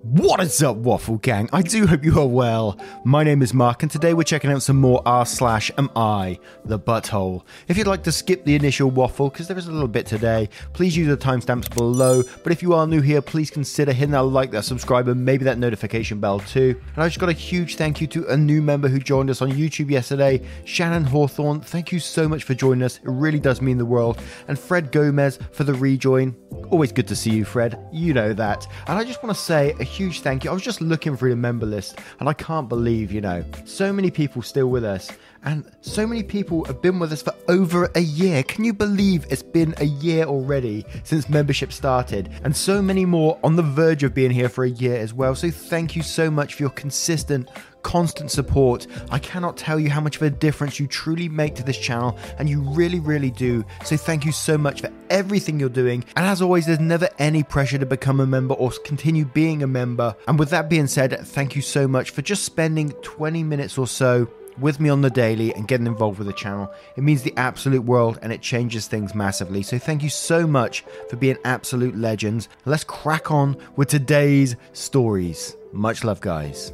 What is up, Waffle Gang? I do hope you are well. My name is Mark, and today we're checking out some more r slash am I the butthole. If you'd like to skip the initial waffle, because there is a little bit today, please use the timestamps below. But if you are new here, please consider hitting that like, that subscribe, and maybe that notification bell too. And I just got a huge thank you to a new member who joined us on YouTube yesterday, Shannon Hawthorne. Thank you so much for joining us. It really does mean the world. And Fred Gomez for the rejoin. Always good to see you, Fred. You know that. And I just want to say a huge thank you. I was just looking through the member list and I can't believe, you know, so many people still with us. And so many people have been with us for over a year. Can you believe it's been a year already since membership started? And so many more on the verge of being here for a year as well. So thank you so much for your consistent, constant support. I cannot tell you how much of a difference you truly make to this channel, and you really, really do. So thank you so much for everything you're doing. And as always, there's never any pressure to become a member or continue being a member. And with that being said, thank you so much for just spending 20 minutes or so with me on the daily and getting involved with the channel. It means the absolute world and it changes things massively. So thank you so much for being absolute legends. Let's crack on with today's stories. Much love, guys.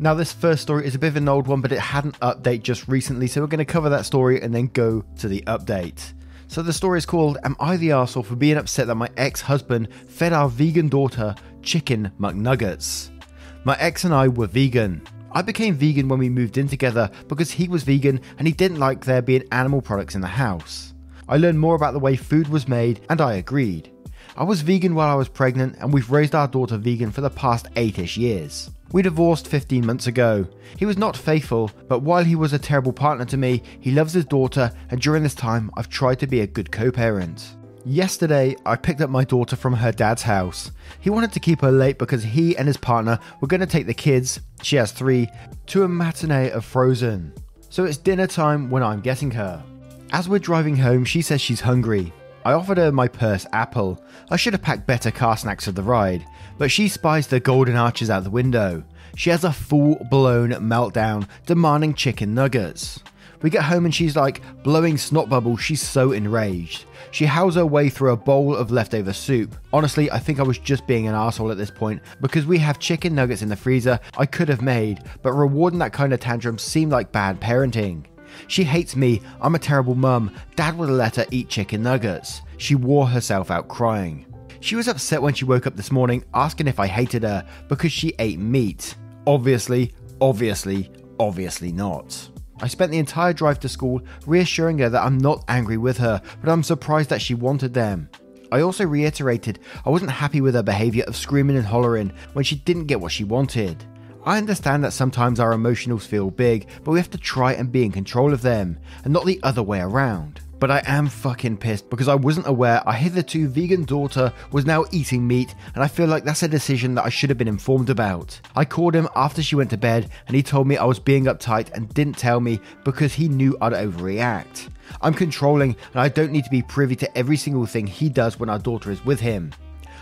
Now, this first story is a bit of an old one, but it had an update just recently, so we're going to cover that story and then go to the update. So, the story is called Am I the Arsehole for being upset that my ex husband fed our vegan daughter chicken McNuggets? My ex and I were vegan. I became vegan when we moved in together because he was vegan and he didn't like there being animal products in the house. I learned more about the way food was made and I agreed. I was vegan while I was pregnant and we've raised our daughter vegan for the past 8 ish years. We divorced 15 months ago. He was not faithful, but while he was a terrible partner to me, he loves his daughter and during this time I've tried to be a good co parent. Yesterday, I picked up my daughter from her dad's house. He wanted to keep her late because he and his partner were going to take the kids, she has three, to a matinee of Frozen. So it's dinner time when I'm getting her. As we're driving home, she says she's hungry. I offered her my purse apple. I should have packed better car snacks for the ride, but she spies the golden arches out the window. She has a full blown meltdown, demanding chicken nuggets. We get home and she's like blowing snot bubbles, she's so enraged. She howls her way through a bowl of leftover soup. Honestly, I think I was just being an asshole at this point because we have chicken nuggets in the freezer I could have made, but rewarding that kind of tantrum seemed like bad parenting. She hates me, I'm a terrible mum. Dad would have let her eat chicken nuggets. She wore herself out crying. She was upset when she woke up this morning asking if I hated her because she ate meat. Obviously, obviously, obviously not. I spent the entire drive to school reassuring her that I'm not angry with her, but I'm surprised that she wanted them. I also reiterated I wasn't happy with her behaviour of screaming and hollering when she didn't get what she wanted. I understand that sometimes our emotions feel big, but we have to try and be in control of them, and not the other way around. But I am fucking pissed because I wasn't aware our hitherto vegan daughter was now eating meat, and I feel like that's a decision that I should have been informed about. I called him after she went to bed, and he told me I was being uptight and didn't tell me because he knew I'd overreact. I'm controlling, and I don't need to be privy to every single thing he does when our daughter is with him.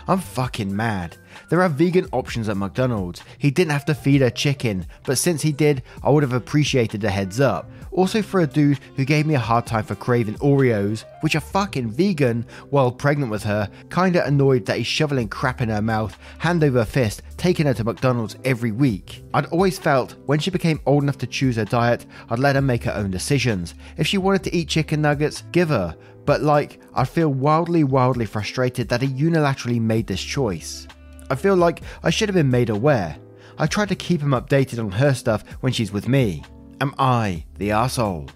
I'm fucking mad. There are vegan options at McDonald's. He didn't have to feed her chicken, but since he did, I would have appreciated a heads up. Also, for a dude who gave me a hard time for craving Oreos, which are fucking vegan, while pregnant with her, kinda annoyed that he's shoveling crap in her mouth, hand over fist, taking her to McDonald's every week. I'd always felt when she became old enough to choose her diet, I'd let her make her own decisions. If she wanted to eat chicken nuggets, give her. But like, I feel wildly, wildly frustrated that he unilaterally made this choice. I feel like I should have been made aware. I try to keep him updated on her stuff when she's with me. Am I the asshole?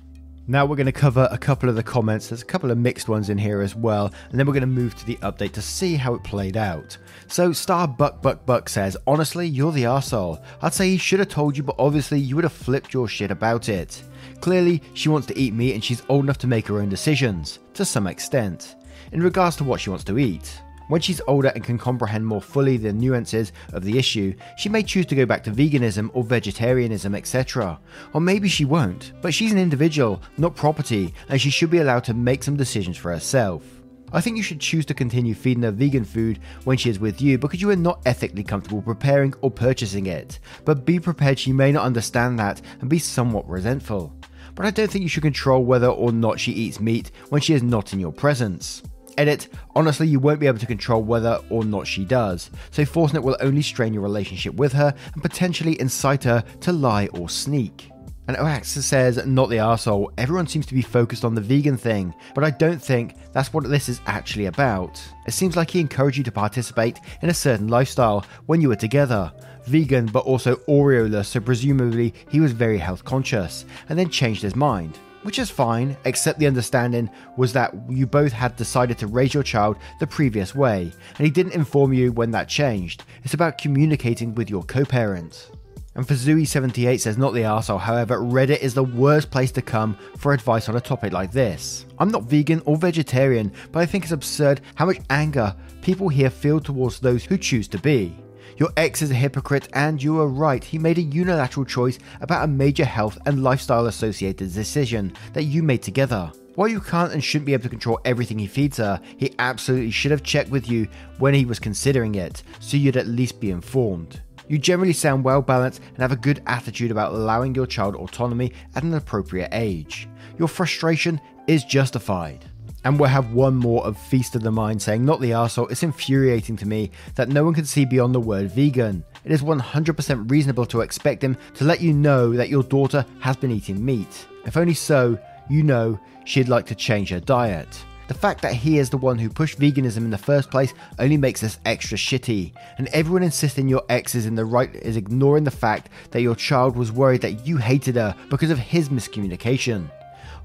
Now we're going to cover a couple of the comments. There's a couple of mixed ones in here as well, and then we're going to move to the update to see how it played out. So Star Buck Buck Buck says, honestly, you're the asshole. I'd say he should have told you, but obviously you would have flipped your shit about it. Clearly, she wants to eat meat and she's old enough to make her own decisions, to some extent, in regards to what she wants to eat. When she's older and can comprehend more fully the nuances of the issue, she may choose to go back to veganism or vegetarianism, etc. Or maybe she won't, but she's an individual, not property, and she should be allowed to make some decisions for herself. I think you should choose to continue feeding her vegan food when she is with you because you are not ethically comfortable preparing or purchasing it. But be prepared she may not understand that and be somewhat resentful. But I don't think you should control whether or not she eats meat when she is not in your presence. Edit, honestly, you won't be able to control whether or not she does, so forcing it will only strain your relationship with her and potentially incite her to lie or sneak. And Oaxa says, not the arsehole, everyone seems to be focused on the vegan thing, but I don't think that's what this is actually about. It seems like he encouraged you to participate in a certain lifestyle when you were together. Vegan, but also Oreoless, so presumably he was very health conscious, and then changed his mind. Which is fine, except the understanding was that you both had decided to raise your child the previous way, and he didn't inform you when that changed. It's about communicating with your co parent. And for Zooey78 says, not the arsehole, however, Reddit is the worst place to come for advice on a topic like this. I'm not vegan or vegetarian, but I think it's absurd how much anger people here feel towards those who choose to be. Your ex is a hypocrite, and you are right, he made a unilateral choice about a major health and lifestyle associated decision that you made together. While you can't and shouldn't be able to control everything he feeds her, he absolutely should have checked with you when he was considering it, so you'd at least be informed. You generally sound well balanced and have a good attitude about allowing your child autonomy at an appropriate age. Your frustration is justified. And we'll have one more of Feast of the Mind saying, Not the arsehole, it's infuriating to me that no one can see beyond the word vegan. It is 100% reasonable to expect him to let you know that your daughter has been eating meat. If only so, you know she'd like to change her diet. The fact that he is the one who pushed veganism in the first place only makes this extra shitty, and everyone insisting your ex is in the right is ignoring the fact that your child was worried that you hated her because of his miscommunication.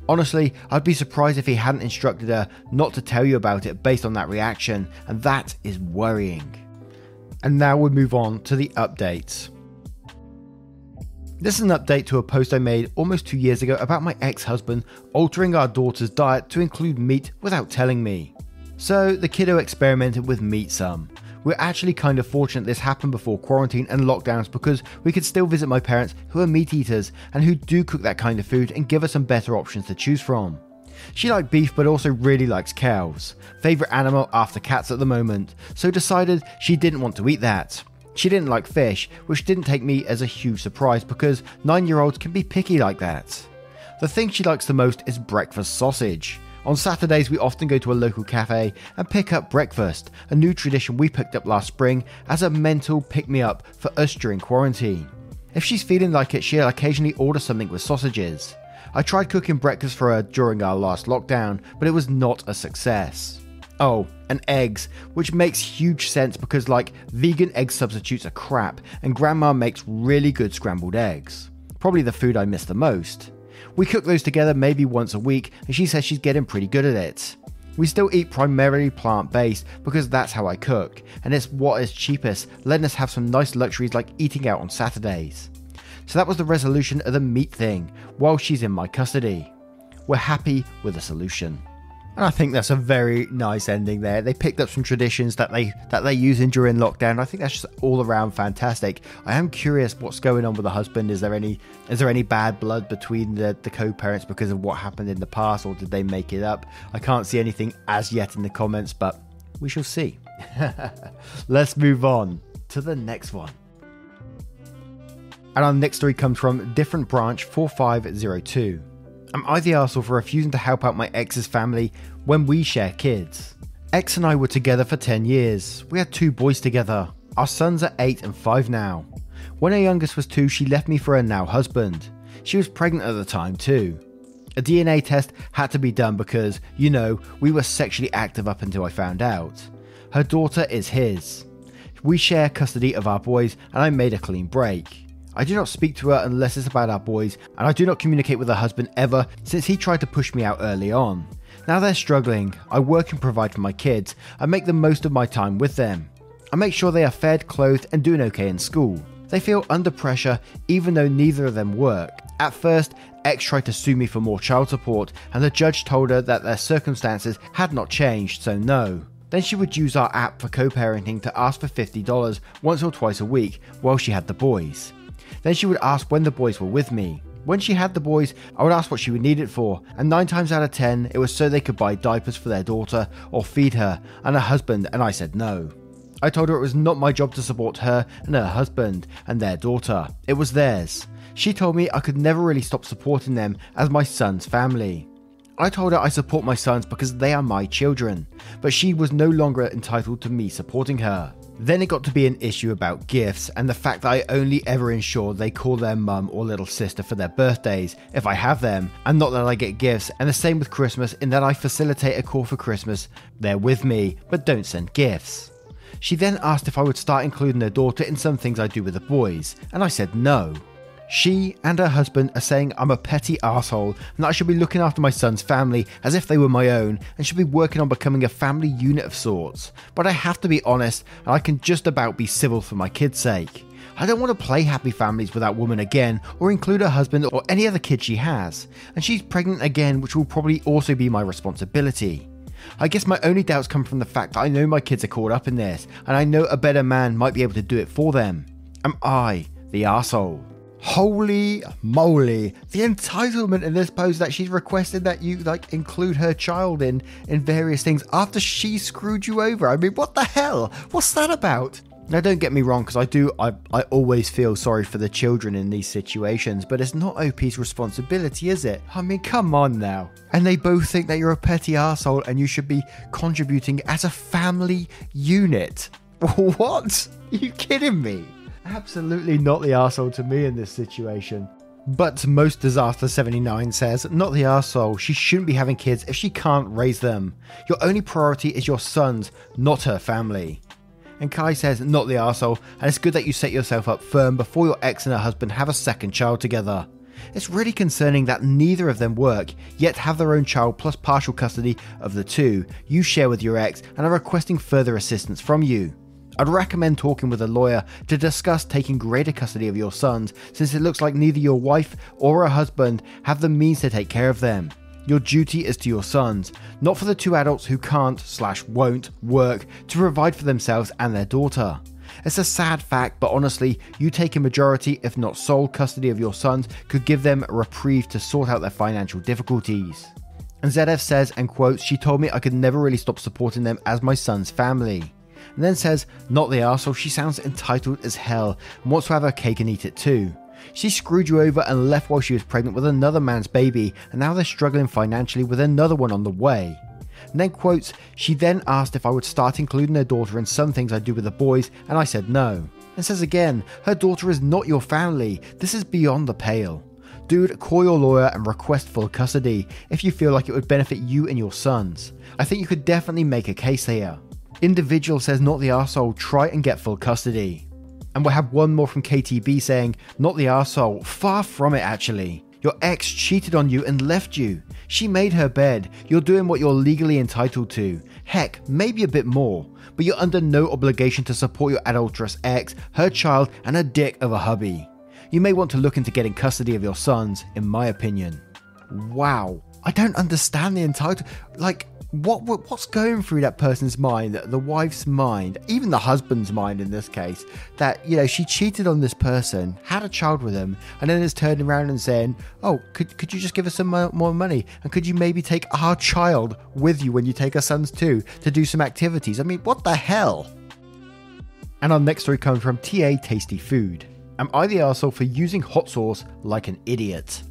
Honestly, I'd be surprised if he hadn't instructed her not to tell you about it based on that reaction, and that is worrying. And now we move on to the updates. This is an update to a post I made almost two years ago about my ex husband altering our daughter's diet to include meat without telling me. So, the kiddo experimented with meat some. We're actually kind of fortunate this happened before quarantine and lockdowns because we could still visit my parents who are meat eaters and who do cook that kind of food and give us some better options to choose from. She liked beef but also really likes cows. Favourite animal after cats at the moment, so decided she didn't want to eat that. She didn't like fish, which didn't take me as a huge surprise because 9 year olds can be picky like that. The thing she likes the most is breakfast sausage. On Saturdays, we often go to a local cafe and pick up breakfast, a new tradition we picked up last spring as a mental pick me up for us during quarantine. If she's feeling like it, she'll occasionally order something with sausages. I tried cooking breakfast for her during our last lockdown, but it was not a success. Oh, and eggs, which makes huge sense because, like, vegan egg substitutes are crap, and grandma makes really good scrambled eggs. Probably the food I miss the most. We cook those together maybe once a week, and she says she's getting pretty good at it. We still eat primarily plant based because that's how I cook, and it's what is cheapest, letting us have some nice luxuries like eating out on Saturdays. So that was the resolution of the meat thing while she's in my custody. We're happy with the solution. And I think that's a very nice ending there. They picked up some traditions that they that they use in during lockdown. I think that's just all around fantastic. I am curious what's going on with the husband. Is there any is there any bad blood between the, the co-parents because of what happened in the past, or did they make it up? I can't see anything as yet in the comments, but we shall see. Let's move on to the next one. And our next story comes from Different Branch 4502. Am I the arsehole for refusing to help out my ex's family when we share kids? Ex and I were together for 10 years. We had two boys together. Our sons are 8 and 5 now. When our youngest was 2, she left me for her now husband. She was pregnant at the time too. A DNA test had to be done because, you know, we were sexually active up until I found out. Her daughter is his. We share custody of our boys, and I made a clean break. I do not speak to her unless it's about our boys, and I do not communicate with her husband ever since he tried to push me out early on. Now they're struggling, I work and provide for my kids, I make the most of my time with them. I make sure they are fed, clothed, and doing okay in school. They feel under pressure even though neither of them work. At first, X tried to sue me for more child support, and the judge told her that their circumstances had not changed, so no. Then she would use our app for co parenting to ask for $50 once or twice a week while she had the boys. Then she would ask when the boys were with me. When she had the boys, I would ask what she would need it for, and 9 times out of 10, it was so they could buy diapers for their daughter or feed her and her husband, and I said no. I told her it was not my job to support her and her husband and their daughter, it was theirs. She told me I could never really stop supporting them as my son's family. I told her I support my sons because they are my children, but she was no longer entitled to me supporting her. Then it got to be an issue about gifts and the fact that I only ever ensure they call their mum or little sister for their birthdays, if I have them, and not that I get gifts, and the same with Christmas in that I facilitate a call for Christmas, they're with me, but don't send gifts. She then asked if I would start including their daughter in some things I do with the boys, and I said no. She and her husband are saying I'm a petty asshole and that I should be looking after my son's family as if they were my own and should be working on becoming a family unit of sorts. But I have to be honest and I can just about be civil for my kid's sake. I don't want to play happy families with that woman again or include her husband or any other kid she has. And she's pregnant again, which will probably also be my responsibility. I guess my only doubts come from the fact that I know my kids are caught up in this, and I know a better man might be able to do it for them. Am I the asshole? Holy moly! The entitlement in this post that she's requested that you like include her child in in various things after she screwed you over. I mean, what the hell? What's that about? Now, don't get me wrong, because I do, I, I always feel sorry for the children in these situations, but it's not OP's responsibility, is it? I mean, come on now. And they both think that you're a petty asshole and you should be contributing as a family unit. What? Are you kidding me? Absolutely not the arsehole to me in this situation. But Most Disaster 79 says, Not the arsehole, she shouldn't be having kids if she can't raise them. Your only priority is your sons, not her family. And Kai says, Not the arsehole, and it's good that you set yourself up firm before your ex and her husband have a second child together. It's really concerning that neither of them work, yet have their own child plus partial custody of the two you share with your ex and are requesting further assistance from you. I'd recommend talking with a lawyer to discuss taking greater custody of your sons, since it looks like neither your wife or her husband have the means to take care of them. Your duty is to your sons, not for the two adults who can't slash won't work to provide for themselves and their daughter. It's a sad fact, but honestly, you taking majority, if not sole custody of your sons could give them a reprieve to sort out their financial difficulties. And ZF says, and quotes, She told me I could never really stop supporting them as my son's family and then says, Not the arsehole, she sounds entitled as hell and wants to have her cake and eat it too. She screwed you over and left while she was pregnant with another man's baby, and now they're struggling financially with another one on the way. And then quotes, She then asked if I would start including her daughter in some things I do with the boys, and I said no. And says again, Her daughter is not your family. This is beyond the pale. Dude, call your lawyer and request full custody if you feel like it would benefit you and your sons. I think you could definitely make a case here. Individual says, not the arsehole, try and get full custody. And we'll have one more from KTB saying, not the arsehole, far from it actually. Your ex cheated on you and left you. She made her bed. You're doing what you're legally entitled to. Heck, maybe a bit more. But you're under no obligation to support your adulterous ex, her child, and a dick of a hubby. You may want to look into getting custody of your sons, in my opinion. Wow. I don't understand the entitled. Like, what, what, what's going through that person's mind, the wife's mind, even the husband's mind in this case, that you know she cheated on this person, had a child with him, and then is turning around and saying, "Oh, could could you just give us some more money, and could you maybe take our child with you when you take our sons too to do some activities?" I mean, what the hell? And our next story comes from TA Tasty Food. Am I the asshole for using hot sauce like an idiot?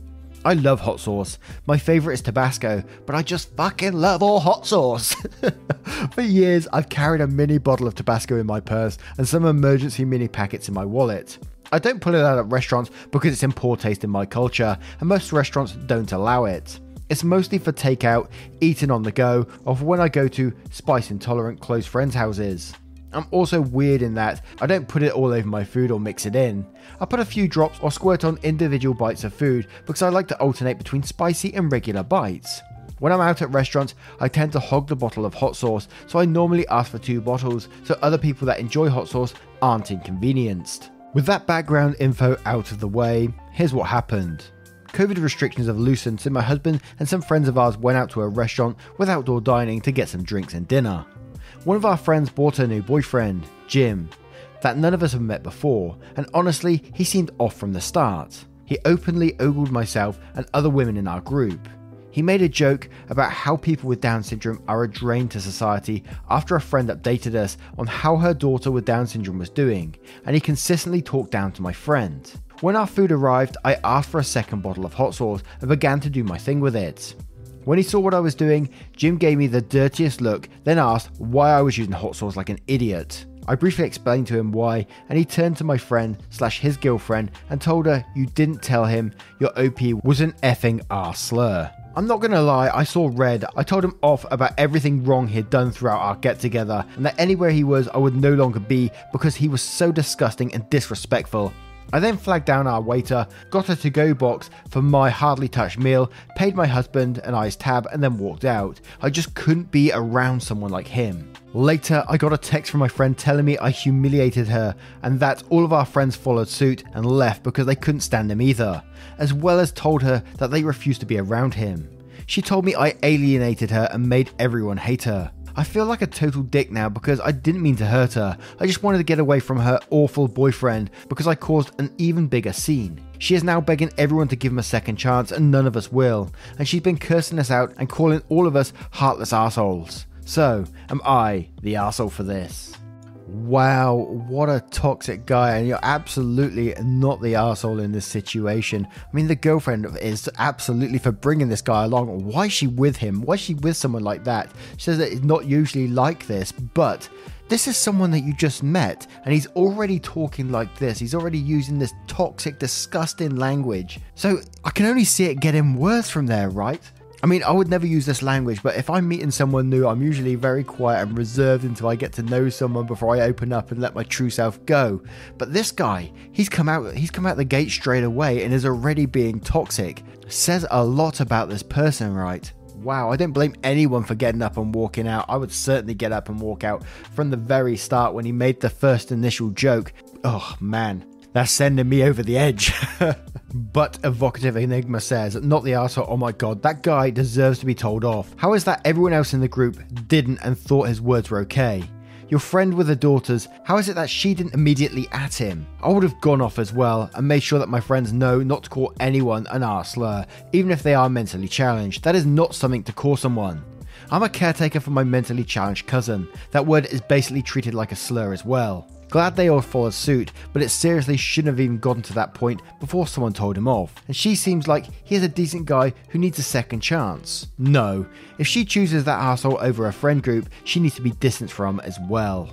I love hot sauce. My favorite is Tabasco, but I just fucking love all hot sauce. For years, I've carried a mini bottle of Tabasco in my purse and some emergency mini packets in my wallet. I don't pull it out at restaurants because it's in poor taste in my culture, and most restaurants don't allow it. It's mostly for takeout, eating on the go, or for when I go to spice intolerant close friends' houses. I'm also weird in that I don't put it all over my food or mix it in. I put a few drops or squirt on individual bites of food because I like to alternate between spicy and regular bites. When I'm out at restaurants, I tend to hog the bottle of hot sauce, so I normally ask for two bottles so other people that enjoy hot sauce aren't inconvenienced. With that background info out of the way, here's what happened. COVID restrictions have loosened, so my husband and some friends of ours went out to a restaurant with outdoor dining to get some drinks and dinner. One of our friends bought her new boyfriend, Jim, that none of us have met before, and honestly, he seemed off from the start. He openly ogled myself and other women in our group. He made a joke about how people with Down syndrome are a drain to society after a friend updated us on how her daughter with Down syndrome was doing, and he consistently talked down to my friend. When our food arrived, I asked for a second bottle of hot sauce and began to do my thing with it. When he saw what I was doing, Jim gave me the dirtiest look, then asked why I was using hot sauce like an idiot. I briefly explained to him why, and he turned to my friend slash his girlfriend and told her, You didn't tell him your OP was an effing R slur. I'm not gonna lie, I saw red. I told him off about everything wrong he had done throughout our get together, and that anywhere he was, I would no longer be because he was so disgusting and disrespectful. I then flagged down our waiter, got a to go box for my hardly touched meal, paid my husband and I's tab, and then walked out. I just couldn't be around someone like him. Later, I got a text from my friend telling me I humiliated her, and that all of our friends followed suit and left because they couldn't stand him either, as well as told her that they refused to be around him. She told me I alienated her and made everyone hate her. I feel like a total dick now because I didn't mean to hurt her. I just wanted to get away from her awful boyfriend because I caused an even bigger scene. She is now begging everyone to give him a second chance and none of us will. And she's been cursing us out and calling all of us heartless assholes. So, am I the asshole for this? Wow, what a toxic guy, and you're absolutely not the asshole in this situation. I mean, the girlfriend is absolutely for bringing this guy along. Why is she with him? Why is she with someone like that? She says that it's not usually like this, but this is someone that you just met, and he's already talking like this. He's already using this toxic, disgusting language. So I can only see it getting worse from there, right? I mean, I would never use this language, but if I'm meeting someone new, I'm usually very quiet and reserved until I get to know someone before I open up and let my true self go. But this guy, he's come out he's come out the gate straight away and is already being toxic. Says a lot about this person, right? Wow, I don't blame anyone for getting up and walking out. I would certainly get up and walk out from the very start when he made the first initial joke. Oh man, that's sending me over the edge. but evocative Enigma says, not the arsehole, oh my god, that guy deserves to be told off. How is that everyone else in the group didn't and thought his words were okay? Your friend with the daughters, how is it that she didn't immediately at him? I would have gone off as well and made sure that my friends know not to call anyone an R even if they are mentally challenged. That is not something to call someone. I'm a caretaker for my mentally challenged cousin. That word is basically treated like a slur as well. Glad they all followed suit, but it seriously shouldn't have even gotten to that point before someone told him off. And she seems like he's a decent guy who needs a second chance. No, if she chooses that asshole over a friend group, she needs to be distanced from as well.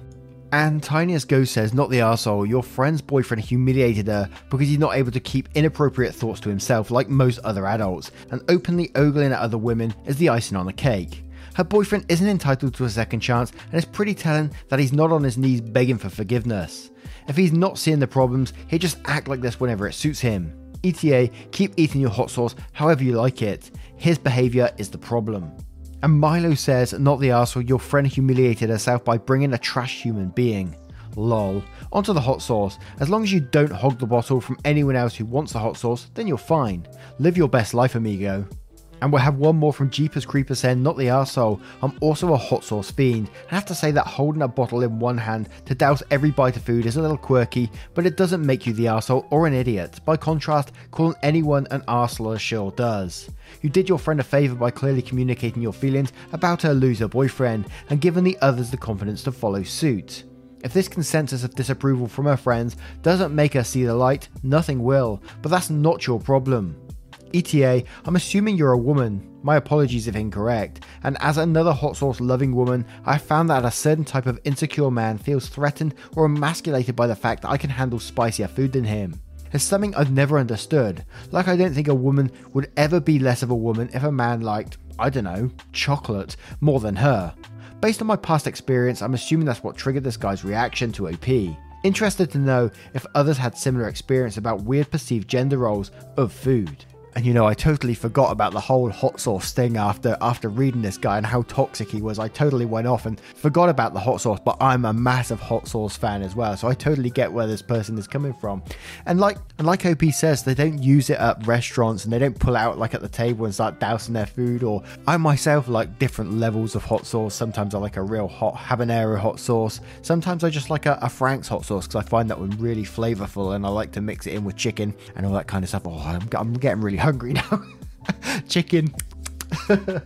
And Tiniest Ghost says, not the asshole. your friend's boyfriend humiliated her because he's not able to keep inappropriate thoughts to himself like most other adults, and openly ogling at other women is the icing on the cake. Her boyfriend isn't entitled to a second chance, and it's pretty telling that he's not on his knees begging for forgiveness. If he's not seeing the problems, he'll just act like this whenever it suits him. ETA, keep eating your hot sauce however you like it. His behaviour is the problem. And Milo says, not the arsehole, your friend humiliated herself by bringing a trash human being. Lol. Onto the hot sauce. As long as you don't hog the bottle from anyone else who wants the hot sauce, then you're fine. Live your best life, amigo. And we'll have one more from Jeepers Creepers saying, Not the arsehole, I'm also a hot sauce fiend. I have to say that holding a bottle in one hand to douse every bite of food is a little quirky, but it doesn't make you the arsehole or an idiot. By contrast, calling anyone an arsehole sure does. You did your friend a favour by clearly communicating your feelings about her loser boyfriend and giving the others the confidence to follow suit. If this consensus of disapproval from her friends doesn't make her see the light, nothing will, but that's not your problem. ETA, I'm assuming you're a woman. My apologies if incorrect. And as another hot sauce loving woman, I found that a certain type of insecure man feels threatened or emasculated by the fact that I can handle spicier food than him. It's something I've never understood. Like, I don't think a woman would ever be less of a woman if a man liked, I don't know, chocolate more than her. Based on my past experience, I'm assuming that's what triggered this guy's reaction to OP. Interested to know if others had similar experience about weird perceived gender roles of food. And you know, I totally forgot about the whole hot sauce thing after after reading this guy and how toxic he was. I totally went off and forgot about the hot sauce, but I'm a massive hot sauce fan as well. So I totally get where this person is coming from. And like and like OP says, they don't use it at restaurants and they don't pull out like at the table and start dousing their food. Or I myself like different levels of hot sauce. Sometimes I like a real hot habanero hot sauce. Sometimes I just like a, a Frank's hot sauce because I find that one really flavorful and I like to mix it in with chicken and all that kind of stuff. Oh, I'm, I'm getting really hungry now. chicken. and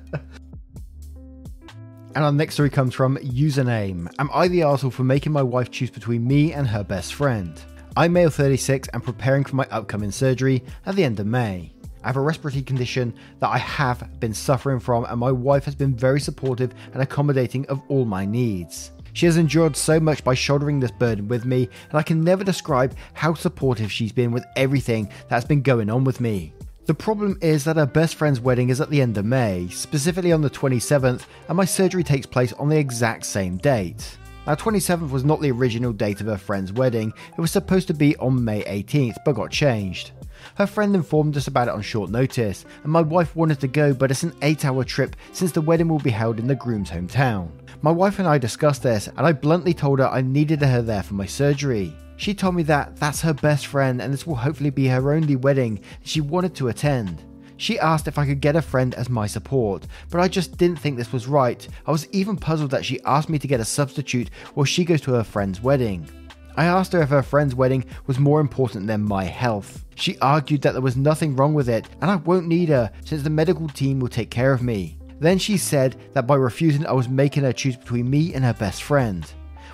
our next story comes from username. Am I the arsehole for making my wife choose between me and her best friend? I'm male 36 and preparing for my upcoming surgery at the end of May. I have a respiratory condition that I have been suffering from, and my wife has been very supportive and accommodating of all my needs. She has endured so much by shouldering this burden with me, and I can never describe how supportive she's been with everything that's been going on with me. The problem is that her best friend's wedding is at the end of May, specifically on the 27th, and my surgery takes place on the exact same date. Now, 27th was not the original date of her friend's wedding, it was supposed to be on May 18th, but got changed. Her friend informed us about it on short notice, and my wife wanted to go, but it's an 8 hour trip since the wedding will be held in the groom's hometown. My wife and I discussed this, and I bluntly told her I needed her there for my surgery. She told me that that's her best friend and this will hopefully be her only wedding, she wanted to attend. She asked if I could get a friend as my support, but I just didn't think this was right. I was even puzzled that she asked me to get a substitute while she goes to her friend's wedding. I asked her if her friend's wedding was more important than my health. She argued that there was nothing wrong with it and I won't need her since the medical team will take care of me. Then she said that by refusing, I was making her choose between me and her best friend.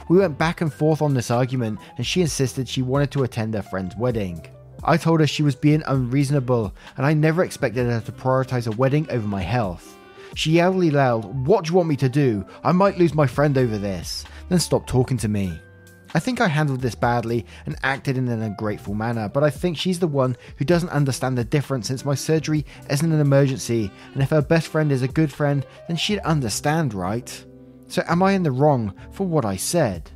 We went back and forth on this argument, and she insisted she wanted to attend her friend's wedding. I told her she was being unreasonable, and I never expected her to prioritize a wedding over my health. She yelled loud, What do you want me to do? I might lose my friend over this. Then stopped talking to me. I think I handled this badly and acted in an ungrateful manner, but I think she's the one who doesn't understand the difference since my surgery isn't an emergency, and if her best friend is a good friend, then she'd understand, right? So am I in the wrong for what I said?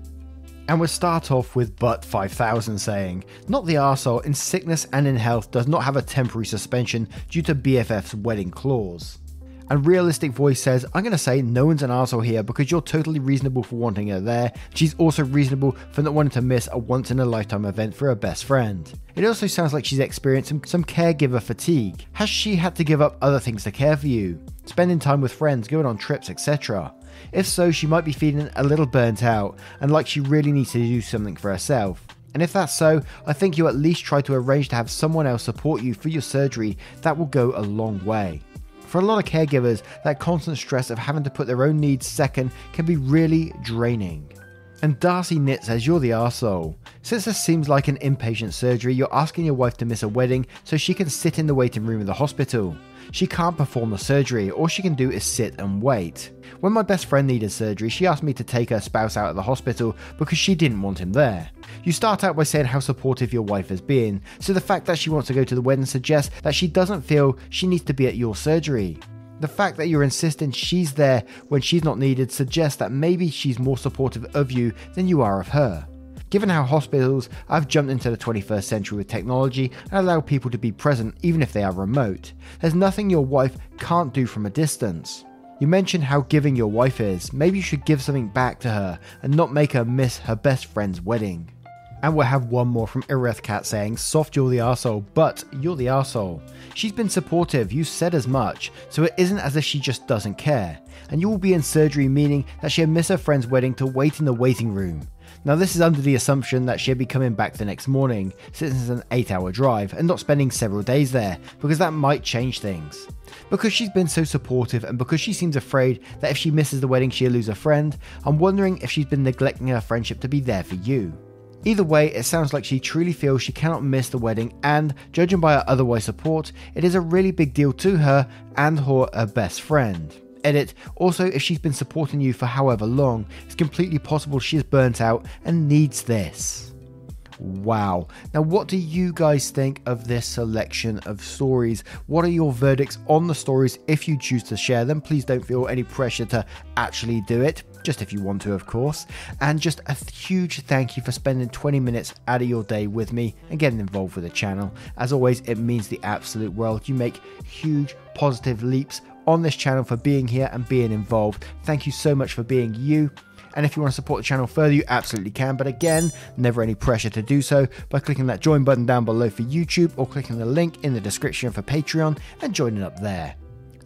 And we'll start off with But 5000 saying, Not the arsehole in sickness and in health does not have a temporary suspension due to BFF's wedding clause. And Realistic Voice says, I'm going to say no one's an asshole here because you're totally reasonable for wanting her there. She's also reasonable for not wanting to miss a once in a lifetime event for her best friend. It also sounds like she's experiencing some caregiver fatigue. Has she had to give up other things to care for you? Spending time with friends, going on trips, etc. If so, she might be feeling a little burnt out and like she really needs to do something for herself. And if that's so, I think you at least try to arrange to have someone else support you for your surgery. That will go a long way. For a lot of caregivers, that constant stress of having to put their own needs second can be really draining. And Darcy Knit says you're the arsehole. Since this seems like an inpatient surgery, you're asking your wife to miss a wedding so she can sit in the waiting room of the hospital. She can't perform the surgery, all she can do is sit and wait. When my best friend needed surgery, she asked me to take her spouse out of the hospital because she didn't want him there. You start out by saying how supportive your wife has been, so the fact that she wants to go to the wedding suggests that she doesn't feel she needs to be at your surgery. The fact that you're insisting she's there when she's not needed suggests that maybe she's more supportive of you than you are of her. Given how hospitals have jumped into the 21st century with technology and allow people to be present even if they are remote, there's nothing your wife can't do from a distance. You mentioned how giving your wife is. Maybe you should give something back to her and not make her miss her best friend's wedding. And we'll have one more from Irethcat saying, Soft, you're the arsehole, but you're the arsehole. She's been supportive, you said as much, so it isn't as if she just doesn't care. And you will be in surgery, meaning that she'll miss her friend's wedding to wait in the waiting room. Now, this is under the assumption that she'll be coming back the next morning, since it's an 8 hour drive, and not spending several days there, because that might change things. Because she's been so supportive and because she seems afraid that if she misses the wedding she'll lose a friend, I'm wondering if she's been neglecting her friendship to be there for you. Either way, it sounds like she truly feels she cannot miss the wedding, and judging by her otherwise support, it is a really big deal to her and her, her best friend. Edit. Also, if she's been supporting you for however long, it's completely possible she's burnt out and needs this. Wow. Now, what do you guys think of this selection of stories? What are your verdicts on the stories? If you choose to share them, please don't feel any pressure to actually do it just if you want to, of course. And just a huge thank you for spending 20 minutes out of your day with me and getting involved with the channel. As always, it means the absolute world. You make huge positive leaps on this channel for being here and being involved. Thank you so much for being you. And if you want to support the channel further, you absolutely can. But again, never any pressure to do so by clicking that join button down below for YouTube or clicking the link in the description for Patreon and joining up there.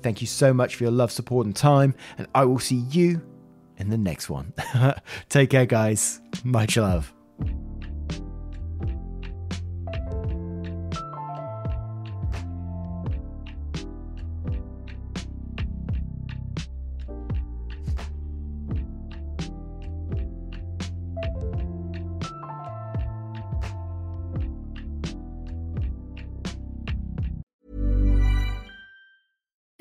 Thank you so much for your love, support, and time, and I will see you in the next one. Take care, guys. Much love.